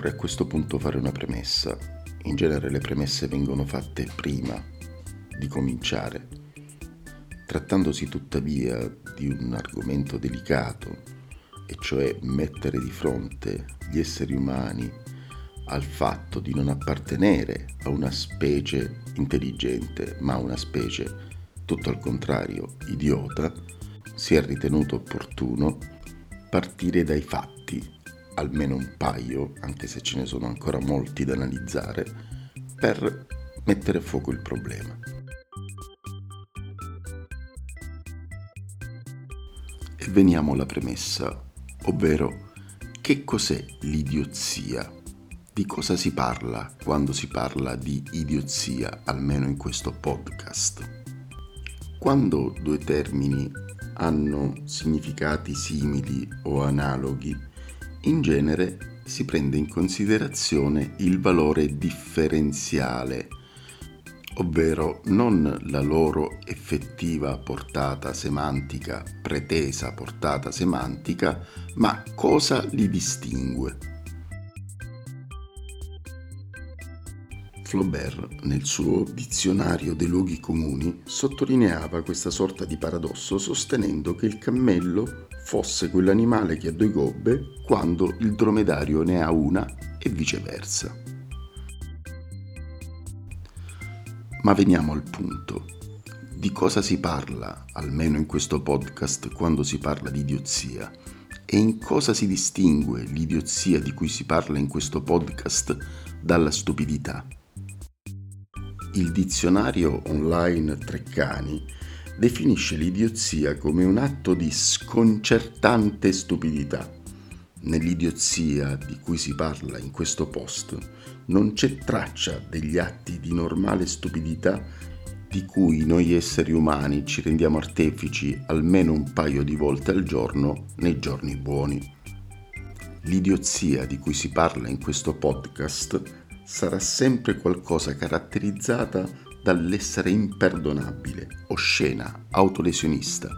Vorrei a questo punto fare una premessa. In genere le premesse vengono fatte prima di cominciare. Trattandosi tuttavia di un argomento delicato, e cioè mettere di fronte gli esseri umani al fatto di non appartenere a una specie intelligente, ma a una specie tutto al contrario idiota, si è ritenuto opportuno partire dai fatti almeno un paio, anche se ce ne sono ancora molti da analizzare, per mettere a fuoco il problema. E veniamo alla premessa, ovvero che cos'è l'idiozia? Di cosa si parla quando si parla di idiozia, almeno in questo podcast? Quando due termini hanno significati simili o analoghi, in genere si prende in considerazione il valore differenziale, ovvero non la loro effettiva portata semantica, pretesa portata semantica, ma cosa li distingue. Flaubert, nel suo Dizionario dei luoghi comuni, sottolineava questa sorta di paradosso sostenendo che il cammello fosse quell'animale che ha due gobbe quando il dromedario ne ha una e viceversa. Ma veniamo al punto. Di cosa si parla, almeno in questo podcast, quando si parla di idiozia? E in cosa si distingue l'idiozia di cui si parla in questo podcast dalla stupidità? Il dizionario online Treccani definisce l'idiozia come un atto di sconcertante stupidità. Nell'idiozia di cui si parla in questo post non c'è traccia degli atti di normale stupidità di cui noi esseri umani ci rendiamo artefici almeno un paio di volte al giorno nei giorni buoni. L'idiozia di cui si parla in questo podcast sarà sempre qualcosa caratterizzata dall'essere imperdonabile, oscena, autolesionista,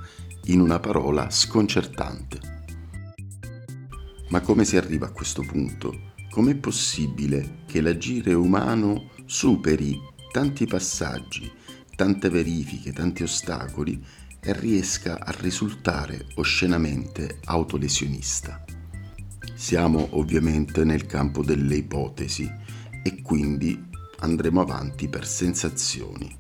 in una parola sconcertante. Ma come si arriva a questo punto? Com'è possibile che l'agire umano superi tanti passaggi, tante verifiche, tanti ostacoli e riesca a risultare oscenamente autolesionista? Siamo ovviamente nel campo delle ipotesi e quindi andremo avanti per sensazioni.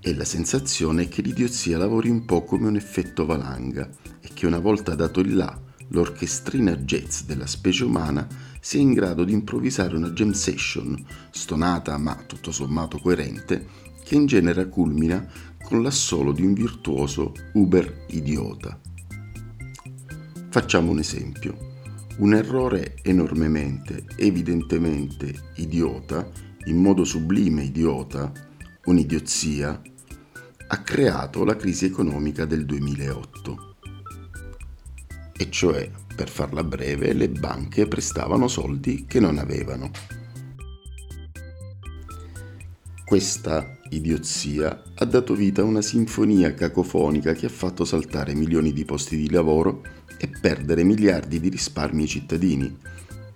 E la sensazione è che l'idiozia lavori un po' come un effetto valanga e che una volta dato il là, l'orchestrina jazz della specie umana sia in grado di improvvisare una jam session, stonata ma tutto sommato coerente, che in genere culmina con l'assolo di un virtuoso uber idiota. Facciamo un esempio. Un errore enormemente, evidentemente idiota, in modo sublime idiota, un'idiozia, ha creato la crisi economica del 2008. E cioè, per farla breve, le banche prestavano soldi che non avevano. Questa idiozia ha dato vita a una sinfonia cacofonica che ha fatto saltare milioni di posti di lavoro e perdere miliardi di risparmi ai cittadini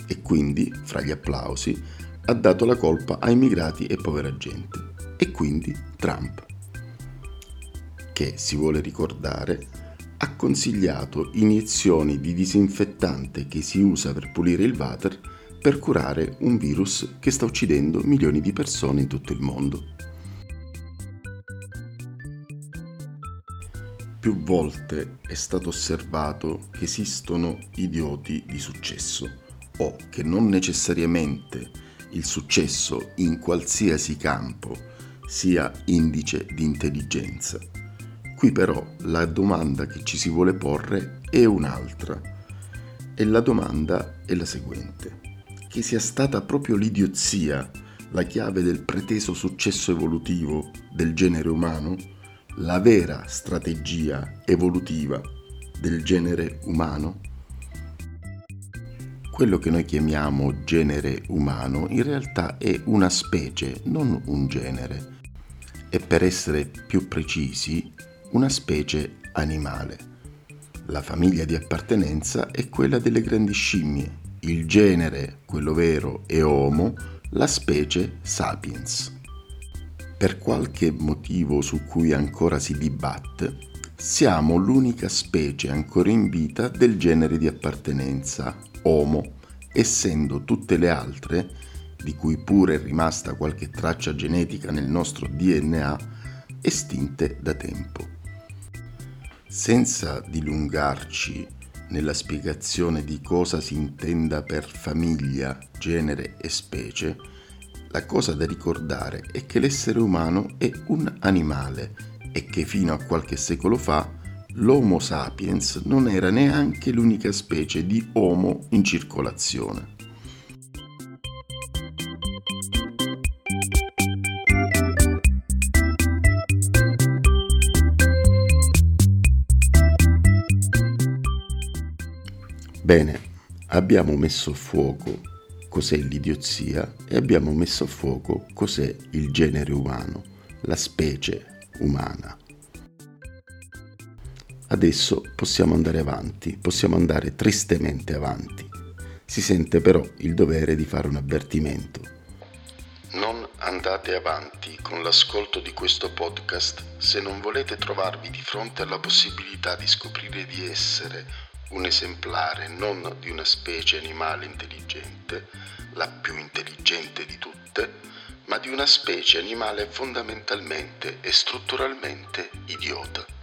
e quindi, fra gli applausi, ha dato la colpa a immigrati e povera gente e quindi Trump, che, si vuole ricordare, ha consigliato iniezioni di disinfettante che si usa per pulire il water per curare un virus che sta uccidendo milioni di persone in tutto il mondo. Più volte è stato osservato che esistono idioti di successo o che non necessariamente il successo in qualsiasi campo sia indice di intelligenza. Qui però la domanda che ci si vuole porre è un'altra e la domanda è la seguente. Che sia stata proprio l'idiozia la chiave del preteso successo evolutivo del genere umano? La vera strategia evolutiva del genere umano? Quello che noi chiamiamo genere umano in realtà è una specie, non un genere, e per essere più precisi, una specie animale. La famiglia di appartenenza è quella delle grandi scimmie, il genere, quello vero, è Homo, la specie Sapiens. Per qualche motivo su cui ancora si dibatte, siamo l'unica specie ancora in vita del genere di appartenenza, Homo, essendo tutte le altre, di cui pure è rimasta qualche traccia genetica nel nostro DNA, estinte da tempo. Senza dilungarci nella spiegazione di cosa si intenda per famiglia, genere e specie, la cosa da ricordare è che l'essere umano è un animale e che fino a qualche secolo fa l'Homo sapiens non era neanche l'unica specie di Homo in circolazione. Bene, abbiamo messo a fuoco cos'è l'idiozia e abbiamo messo a fuoco cos'è il genere umano, la specie umana. Adesso possiamo andare avanti, possiamo andare tristemente avanti. Si sente però il dovere di fare un avvertimento. Non andate avanti con l'ascolto di questo podcast se non volete trovarvi di fronte alla possibilità di scoprire di essere un esemplare non di una specie animale intelligente, la più intelligente di tutte, ma di una specie animale fondamentalmente e strutturalmente idiota.